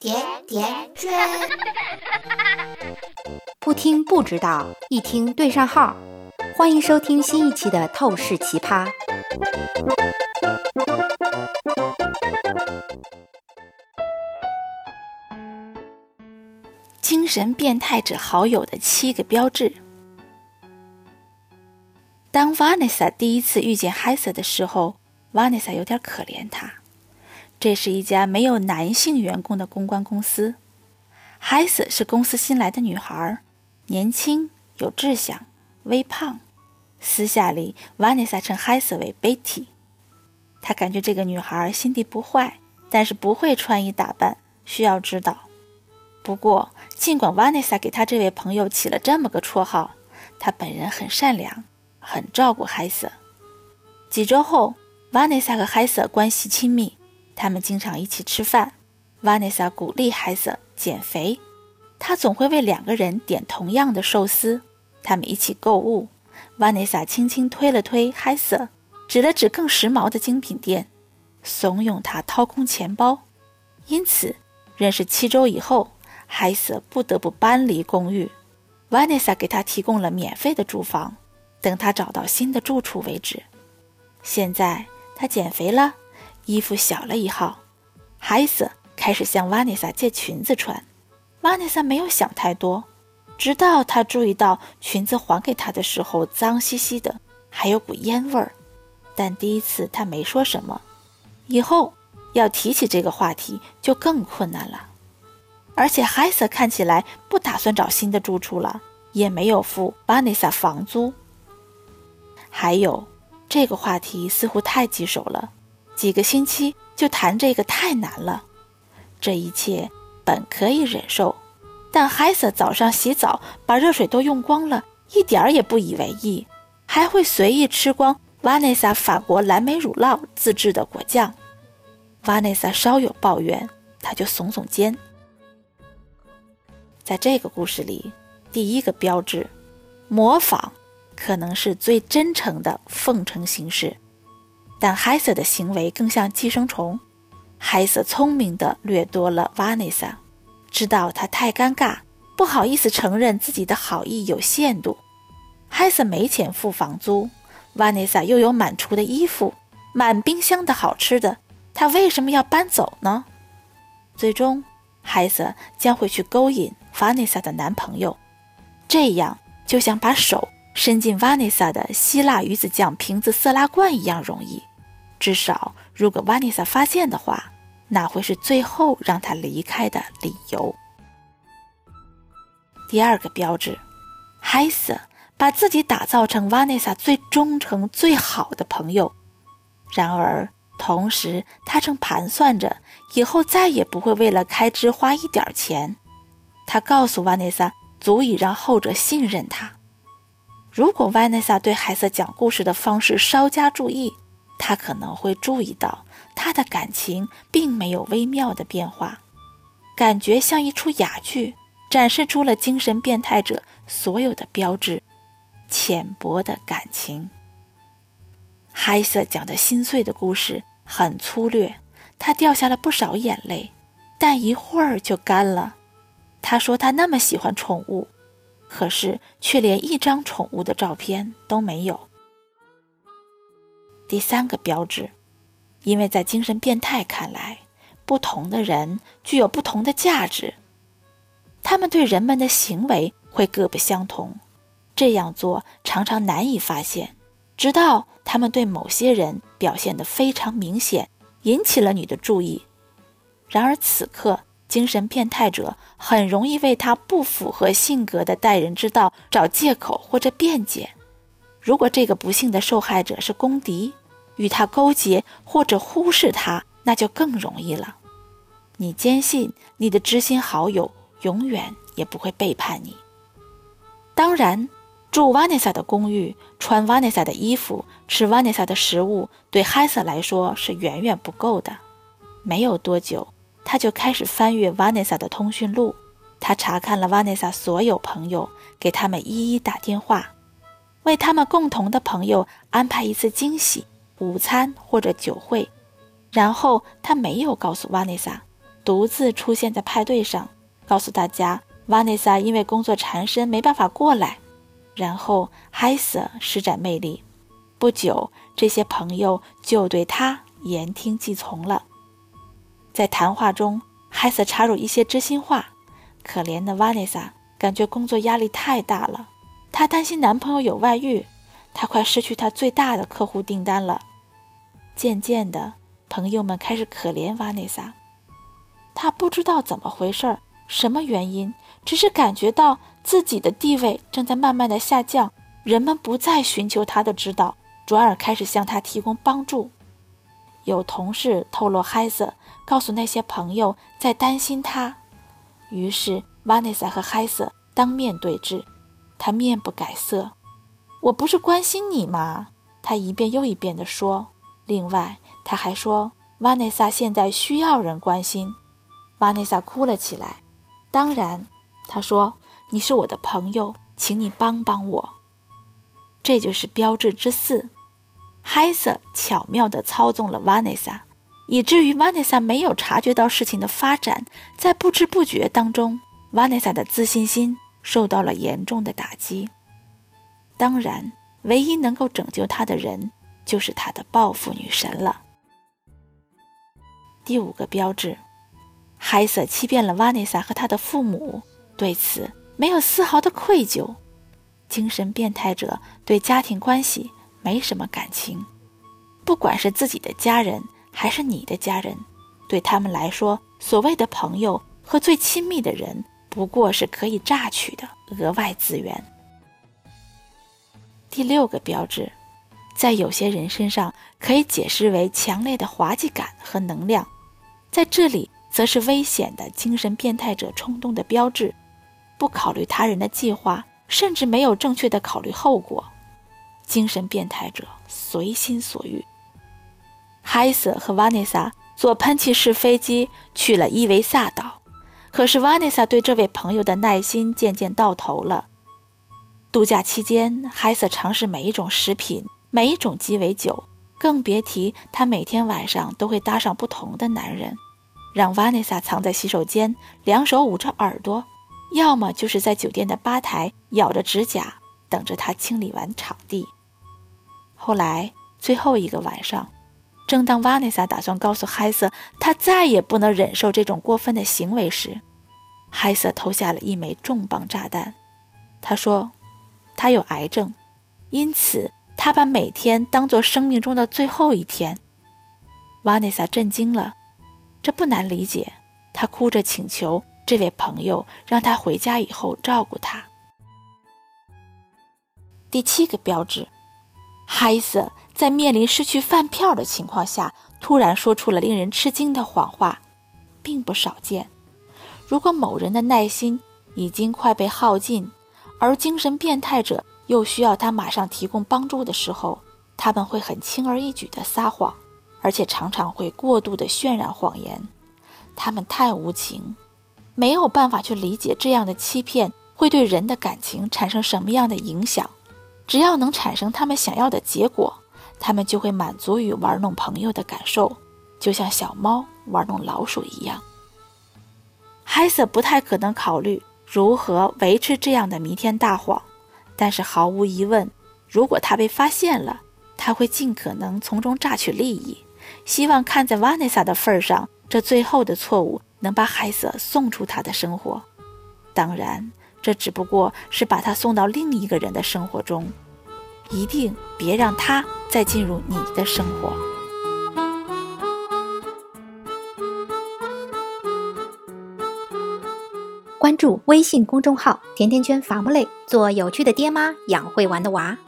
甜甜圈，不听不知道，一听对上号。欢迎收听新一期的《透视奇葩》。精神变态者好友的七个标志。当 Vanessa 第一次遇见 Hesa 的时候，Vanessa 有点可怜他。这是一家没有男性员工的公关公司。海瑟是公司新来的女孩，年轻有志向，微胖。私下里，Vanessa 称海瑟为 Betty。他感觉这个女孩心地不坏，但是不会穿衣打扮，需要指导。不过，尽管 Vanessa 给他这位朋友起了这么个绰号，他本人很善良，很照顾海瑟。几周后，Vanessa 和海瑟关系亲密。他们经常一起吃饭。Vanessa 鼓励海瑟减肥，他总会为两个人点同样的寿司。他们一起购物。Vanessa 轻轻推了推海瑟，指了指更时髦的精品店，怂恿他掏空钱包。因此，认识七周以后，海瑟不得不搬离公寓。Vanessa 给他提供了免费的住房，等他找到新的住处为止。现在他减肥了。衣服小了一号，海瑟开始向瓦妮莎借裙子穿。瓦妮莎没有想太多，直到她注意到裙子还给她的时候脏兮兮的，还有股烟味儿。但第一次她没说什么，以后要提起这个话题就更困难了。而且海瑟看起来不打算找新的住处了，也没有付瓦妮莎房租。还有，这个话题似乎太棘手了。几个星期就谈这个太难了，这一切本可以忍受，但海瑟早上洗澡把热水都用光了，一点儿也不以为意，还会随意吃光瓦内萨法国蓝莓乳酪自制的果酱。瓦内萨稍有抱怨，他就耸耸肩。在这个故事里，第一个标志，模仿，可能是最真诚的奉承形式。但海瑟的行为更像寄生虫。海瑟聪明地掠夺了瓦内萨，知道他太尴尬，不好意思承认自己的好意有限度。海瑟没钱付房租，瓦内萨又有满橱的衣服，满冰箱的好吃的，他为什么要搬走呢？最终，海瑟将会去勾引瓦内萨的男朋友，这样就像把手伸进瓦内萨的希腊鱼子酱瓶子色拉罐一样容易。至少，如果瓦妮莎发现的话，那会是最后让他离开的理由。第二个标志，海瑟把自己打造成瓦妮莎最忠诚、最好的朋友。然而，同时他正盘算着以后再也不会为了开支花一点钱。他告诉瓦妮莎，足以让后者信任他。如果瓦妮莎对海瑟讲故事的方式稍加注意，他可能会注意到，他的感情并没有微妙的变化，感觉像一出哑剧，展示出了精神变态者所有的标志：浅薄的感情。海瑟讲的心碎的故事很粗略，他掉下了不少眼泪，但一会儿就干了。他说他那么喜欢宠物，可是却连一张宠物的照片都没有。第三个标志，因为在精神变态看来，不同的人具有不同的价值，他们对人们的行为会各不相同。这样做常常难以发现，直到他们对某些人表现得非常明显，引起了你的注意。然而此刻，精神变态者很容易为他不符合性格的待人之道找借口或者辩解。如果这个不幸的受害者是公敌，与他勾结或者忽视他，那就更容易了。你坚信你的知心好友永远也不会背叛你。当然，住 Vanessa 的公寓、穿 Vanessa 的衣服、吃 Vanessa 的食物，对海瑟来说是远远不够的。没有多久，他就开始翻阅 Vanessa 的通讯录。他查看了 Vanessa 所有朋友，给他们一一打电话。为他们共同的朋友安排一次惊喜午餐或者酒会，然后他没有告诉瓦内萨，独自出现在派对上，告诉大家瓦内萨因为工作缠身没办法过来。然后海瑟施展魅力，不久这些朋友就对他言听计从了。在谈话中，海瑟插入一些知心话。可怜的瓦内萨感觉工作压力太大了，她担心男朋友有外遇，她快失去她最大的客户订单了。渐渐的，朋友们开始可怜瓦内萨。她不知道怎么回事儿，什么原因，只是感觉到自己的地位正在慢慢的下降，人们不再寻求她的指导，转而开始向她提供帮助。有同事透露，嗨瑟告诉那些朋友在担心他，于是瓦内萨和嗨瑟当面对质。他面不改色：“我不是关心你吗？”他一遍又一遍地说。另外，他还说，瓦内萨现在需要人关心。瓦内萨哭了起来。当然，他说：“你是我的朋友，请你帮帮我。”这就是标志之四。海瑟巧妙地操纵了瓦内萨，以至于瓦内萨没有察觉到事情的发展。在不知不觉当中，瓦内萨的自信心受到了严重的打击。当然，唯一能够拯救他的人就是他的报复女神了。第五个标志，海瑟欺骗了瓦内萨和他的父母，对此没有丝毫的愧疚。精神变态者对家庭关系。没什么感情，不管是自己的家人还是你的家人，对他们来说，所谓的朋友和最亲密的人不过是可以榨取的额外资源。第六个标志，在有些人身上可以解释为强烈的滑稽感和能量，在这里则是危险的精神变态者冲动的标志，不考虑他人的计划，甚至没有正确的考虑后果。精神变态者随心所欲。海瑟和瓦内萨坐喷气式飞机去了伊维萨岛，可是瓦内萨对这位朋友的耐心渐渐到头了。度假期间，海瑟尝试每一种食品，每一种鸡尾酒，更别提他每天晚上都会搭上不同的男人，让瓦内萨藏在洗手间，两手捂着耳朵，要么就是在酒店的吧台咬着指甲，等着他清理完场地。后来，最后一个晚上，正当瓦内萨打算告诉海瑟他再也不能忍受这种过分的行为时，海瑟投下了一枚重磅炸弹。他说：“他有癌症，因此他把每天当做生命中的最后一天。”瓦内萨震惊了，这不难理解。他哭着请求这位朋友让他回家以后照顾他。第七个标志。海瑟在面临失去饭票的情况下，突然说出了令人吃惊的谎话，并不少见。如果某人的耐心已经快被耗尽，而精神变态者又需要他马上提供帮助的时候，他们会很轻而易举地撒谎，而且常常会过度地渲染谎言。他们太无情，没有办法去理解这样的欺骗会对人的感情产生什么样的影响。只要能产生他们想要的结果，他们就会满足于玩弄朋友的感受，就像小猫玩弄老鼠一样。海瑟不太可能考虑如何维持这样的弥天大谎，但是毫无疑问，如果他被发现了，他会尽可能从中榨取利益，希望看在瓦内萨的份上，这最后的错误能把海瑟送出他的生活。当然。这只不过是把他送到另一个人的生活中，一定别让他再进入你的生活。关注微信公众号“甜甜圈伐木累”，做有趣的爹妈，养会玩的娃。